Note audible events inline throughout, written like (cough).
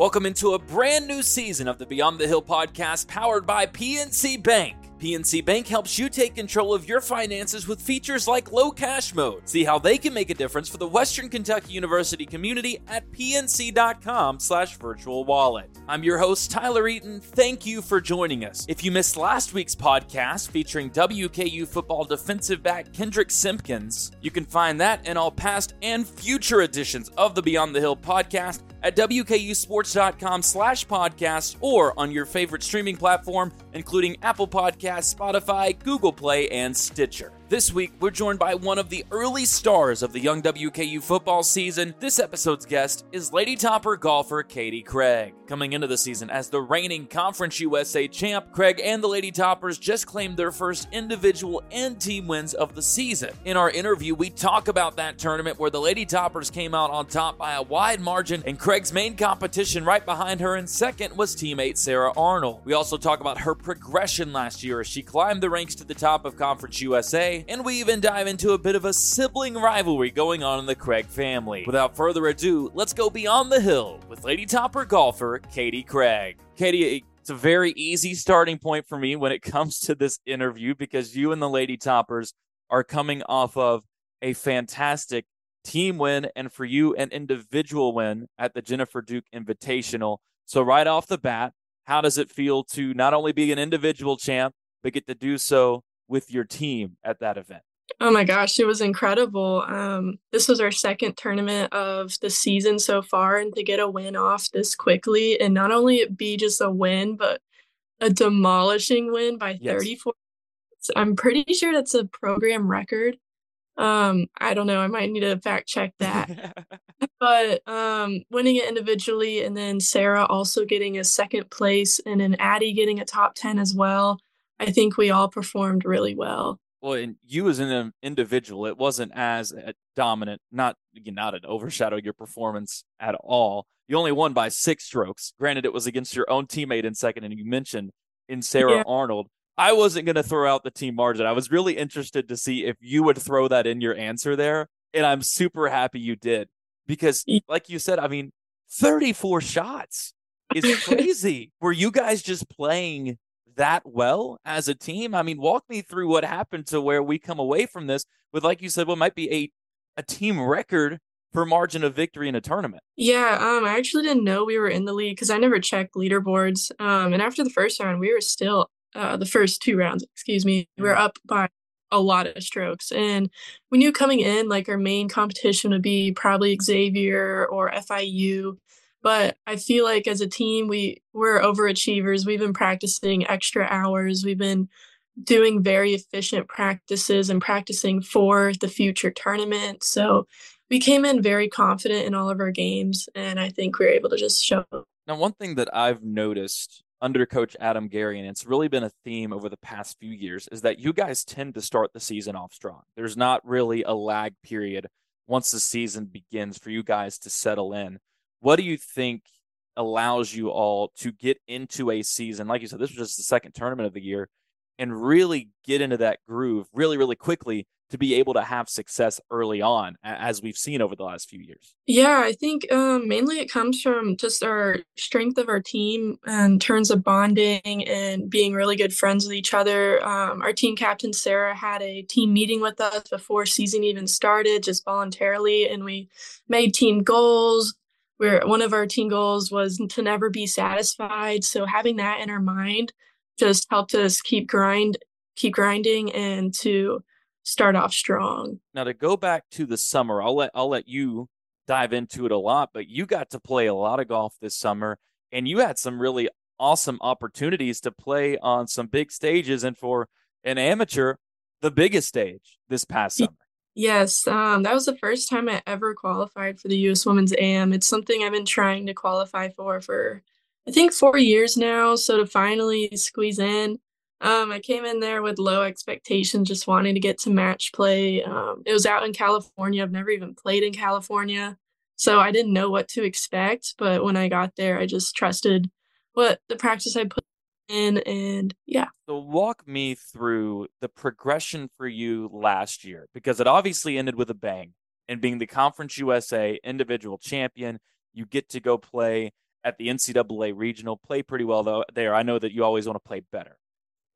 Welcome into a brand new season of the Beyond the Hill podcast powered by PNC Bank. PNC Bank helps you take control of your finances with features like low cash mode. See how they can make a difference for the Western Kentucky University community at pnc.com slash virtual wallet. I'm your host, Tyler Eaton. Thank you for joining us. If you missed last week's podcast featuring WKU football defensive back Kendrick Simpkins, you can find that in all past and future editions of the Beyond the Hill podcast at wkusports.com slash podcast or on your favorite streaming platform, including Apple Podcasts, Spotify, Google Play, and Stitcher. This week, we're joined by one of the early stars of the young WKU football season. This episode's guest is Lady Topper golfer Catie Craig. Coming into the season as the reigning Conference USA champ, Craig and the Lady Toppers just claimed their first individual and team wins of the season. In our interview, we talk about that tournament where the Lady Toppers came out on top by a wide margin, and Craig's main competition right behind her in second was teammate Sarah Arnold. We also talk about her progression last year as she climbed the ranks to the top of Conference USA and we even dive into a bit of a sibling rivalry going on in the Craig family. Without further ado, let's go beyond the hill with Lady Topper golfer Catie Craig. Catie, it's a very easy starting point for me when it (laughs) comes to this interview because you and the Lady Toppers are coming off of a fantastic team win and for you an individual win at the Jennifer Duke Invitational. So right off the bat, how does it feel to not only be an individual champ but get to do so with your team at that event? Oh my gosh, it was incredible. Um, this was our second tournament of the season so far, and to get a win off this quickly, and not only it be just a win, but a demolishing win by yes. 34. I'm pretty sure that's a program record. Um, I don't know. I might need to fact check that. (laughs) but um, winning it individually, and then Sarah also getting a second place, and then Addie getting a top 10 as well. I think we all performed really well. Well, and you as an individual, it wasn't as uh, dominant, not not an overshadow your performance at all. You only won by six strokes. Granted, it was against your own teammate in second, and you mentioned in Sarah yeah. Arnold. I wasn't going to throw out the team margin. I was really interested to see if you would throw that in your answer there, and I'm super happy you did because, like you said, I mean, 34 shots is (laughs) crazy. Were you guys just playing that well as a team? I mean, walk me through what happened to where we come away from this with, like you said, what might be a a team record for margin of victory in a tournament. Yeah, um, I actually didn't know we were in the league because I never checked leaderboards. Um, and after the first round, we were still uh, the first two rounds, excuse me, we were mm-hmm. up by a lot of strokes. And we knew coming in, like our main competition would be probably Xavier or FIU. But I feel like as a team, we we're overachievers. We've been practicing extra hours. We've been doing very efficient practices and practicing for the future tournament. So we came in very confident in all of our games, and I think we were able to just show. Now, one thing that I've noticed under coach Adam Gary, and it's really been a theme over the past few years, is that you guys tend to start the season off strong. There's not really a lag period once the season begins for you guys to settle in. What do you think allows you all to get into a season? Like you said, this was just the second tournament of the year and really get into that groove really, really quickly to be able to have success early on, as we've seen over the last few years? Yeah, I think um, mainly it comes from just our strength of our team in terms of bonding and being really good friends with each other. Um, our team captain, Sarah, had a team meeting with us before season even started, just voluntarily, and we made team goals. Where one of our team goals was to never be satisfied. So having that in our mind just helped us keep grind, keep grinding, and to start off strong. Now to go back to the summer, I'll let I'll let you dive into it a lot, but you got to play a lot of golf this summer and you had some really awesome opportunities to play on some big stages and for an amateur, the biggest stage this past summer. Yes, um, that was the first time I ever qualified for the U.S. Women's AM. It's something I've been trying to qualify for for I think four years now. So to finally squeeze in, um, I came in there with low expectations, just wanting to get to match play. Um, it was out in California. I've never even played in California. So I didn't know what to expect. But when I got there, I just trusted what the practice I put. And yeah. So walk me through the progression for you last year because it obviously ended with a bang. And being the Conference USA individual champion, you get to go play at the NCAA regional, play pretty well though there. I know that you always want to play better.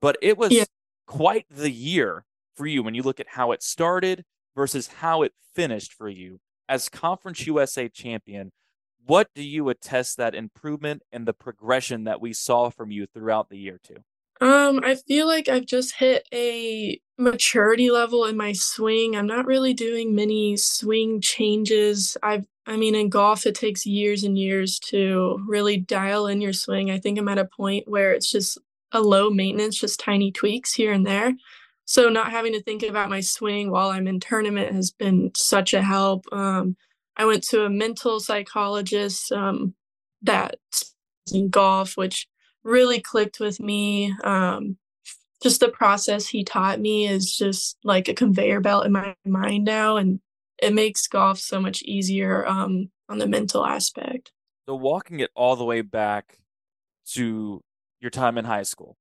But it was yeah. quite the year for you when you look at how it started versus how it finished for you as Conference USA champion. What do you attest that improvement and the progression that we saw from you throughout the year to? Um, I feel like I've just hit a maturity level in my swing. I'm not really doing many swing changes. I've I mean in golf it takes years and years to really dial in your swing. I think I'm at a point where it's just a low maintenance, just tiny tweaks here and there. So not having to think about my swing while I'm in tournament has been such a help. Um, I went to a mental psychologist um, that in golf, which really clicked with me. Um, just the process he taught me is just like a conveyor belt in my mind now, and it makes golf so much easier um, on the mental aspect. So walking it all the way back to your time in high school.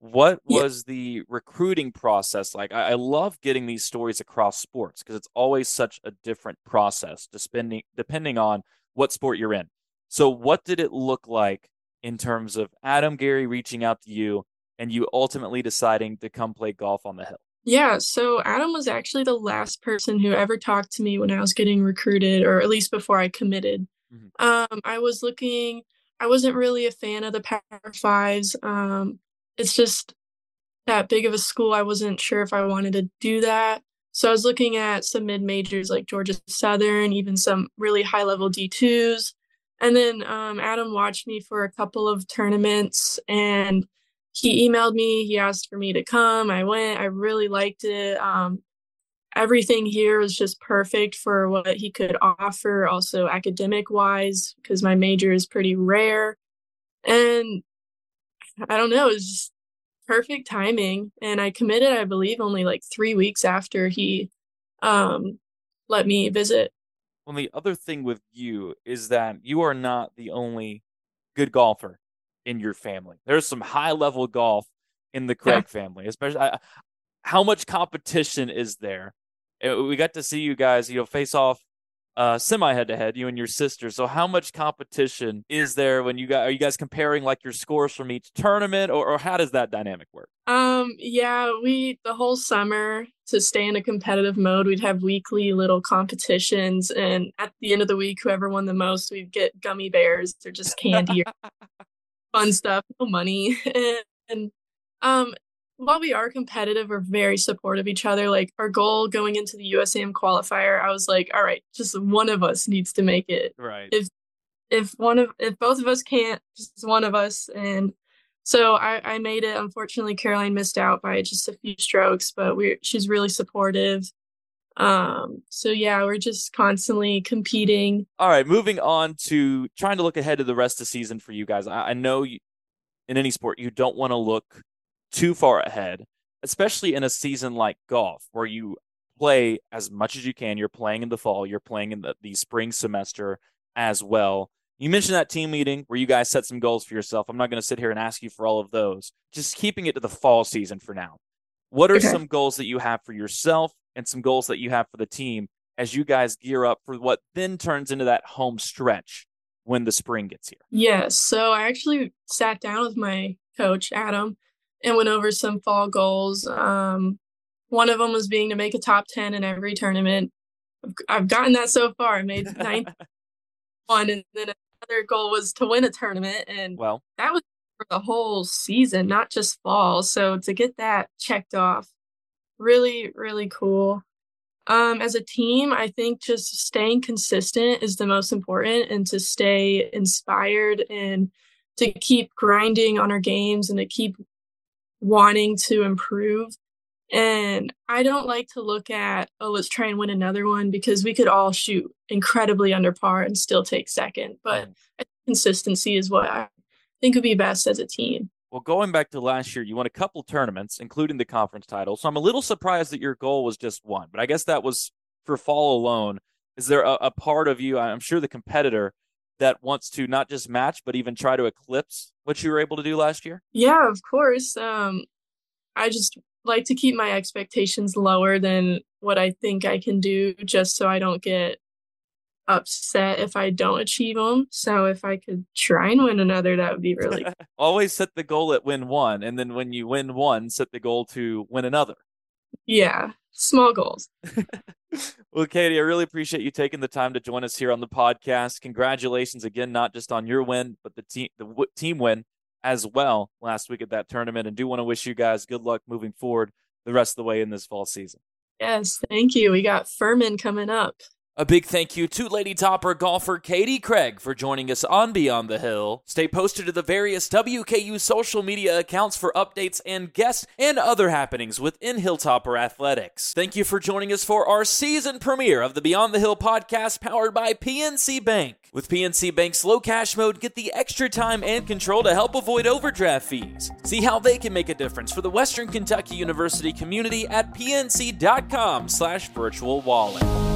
What was yeah. the recruiting process like? I, I, love getting these stories across sports because it's always such a different process depending depending on what sport you're in. So, what did it look like in terms of Adam Gary reaching out to you and you ultimately deciding to come play golf on the hill? Yeah, so Adam was actually the last person who ever talked to me when I was getting recruited, or at least before I committed. Mm-hmm. Um, I was looking I wasn't really a fan of the Power Fives. Um, it's just that big of a school. I wasn't sure if I wanted to do that. So I was looking at some mid majors like Georgia Southern, even some really high level D2s. And then um, Adam watched me for a couple of tournaments and he emailed me. He asked for me to come. I went. I really liked it. Um, everything here was just perfect for what he could offer, also academic wise, because my major is pretty rare. And I don't know, it was just perfect timing. And I committed, I believe, only like three weeks after he um, let me visit. Well, the other thing with you is that you are not the only good golfer in your family. There's some high level golf in the Craig yeah. family, especially. I, how much competition is there we got to see you guys, you know, face off uh, semi head to head, you and your sister. So, how much competition is there when you guys are you guys comparing like your scores from each tournament, or, or how does that dynamic work? Um, yeah, we the whole summer to stay in a competitive mode, we'd have weekly little competitions, and at the end of the week, whoever won the most, we'd get gummy bears or just candy or (laughs) fun stuff, no money, and, (laughs) and um, while we are competitive, we're very supportive of each other. Like our goal going into the USAM qualifier, I was like, all right, just one of us needs to make it. Right. If if one of if both of us can't, just one of us. And so I, I made it. Unfortunately, Caroline missed out by just a few strokes, but we she's really supportive. Um, so yeah, we're just constantly competing. All right, moving on to trying to look ahead to the rest of the season for you guys. I, I know you, in any sport, you don't want to look too far ahead, especially in a season like golf where you play as much as you can. You're playing in the fall, you're playing in the, the spring semester as well. You mentioned that team meeting where you guys set some goals for yourself. I'm not going to sit here and ask you for all of those. Just keeping it to the fall season for now. What are okay. some goals that you have for yourself and some goals that you have for the team as you guys gear up for what then turns into that home stretch when the spring gets here? Yes. So I actually sat down with my coach, Adam, and went over some fall goals. Um, one of them was being to make a top 10 in every tournament. I've gotten that so far. I made (laughs) ninth one, and then another goal was to win a tournament. And well, that was for the whole season, not just fall. So to get that checked off, really, really cool. Um, as a team, I think just staying consistent is the most important and to stay inspired and to keep grinding on our games and to keep wanting to improve. And I don't like to look at, oh, let's try and win another one because we could all shoot incredibly under par and still take second. But mm. consistency is what I think would be best as a team. Well, going back to last year, you won a couple tournaments, including the conference title. So I'm a little surprised that your goal was just one, but I guess that was for fall alone. Is there a, a part of you, I'm sure the competitor, that wants to not just match, but even try to eclipse what you were able to do last year? Yeah, of course. Um, I just like to keep my expectations lower than what I think I can do just so I don't get upset if I don't achieve them. So if I could try and win another, that would be really (laughs) always set the goal at win one, and then when you win one, set the goal to win another. Yeah, small goals. (laughs) well, Catie, I really appreciate you taking the time to join us here on the podcast. Congratulations again, not just on your win, but the team the w- team win as well last week at that tournament. And do want to wish you guys good luck moving forward the rest of the way in this fall season. Yes, thank you. We got Furman coming up. A big thank you to Lady Topper golfer Catie Craig for joining us on Beyond the Hill. Stay posted to the various WKU social media accounts for updates and guests and other happenings within Hilltopper Athletics. Thank you for joining us for our season premiere of the Beyond the Hill podcast powered by PNC Bank. With PNC Bank's low cash mode, get the extra time and control to help avoid overdraft fees. See how they can make a difference for the Western Kentucky University community at pnc.com slash virtual wallet.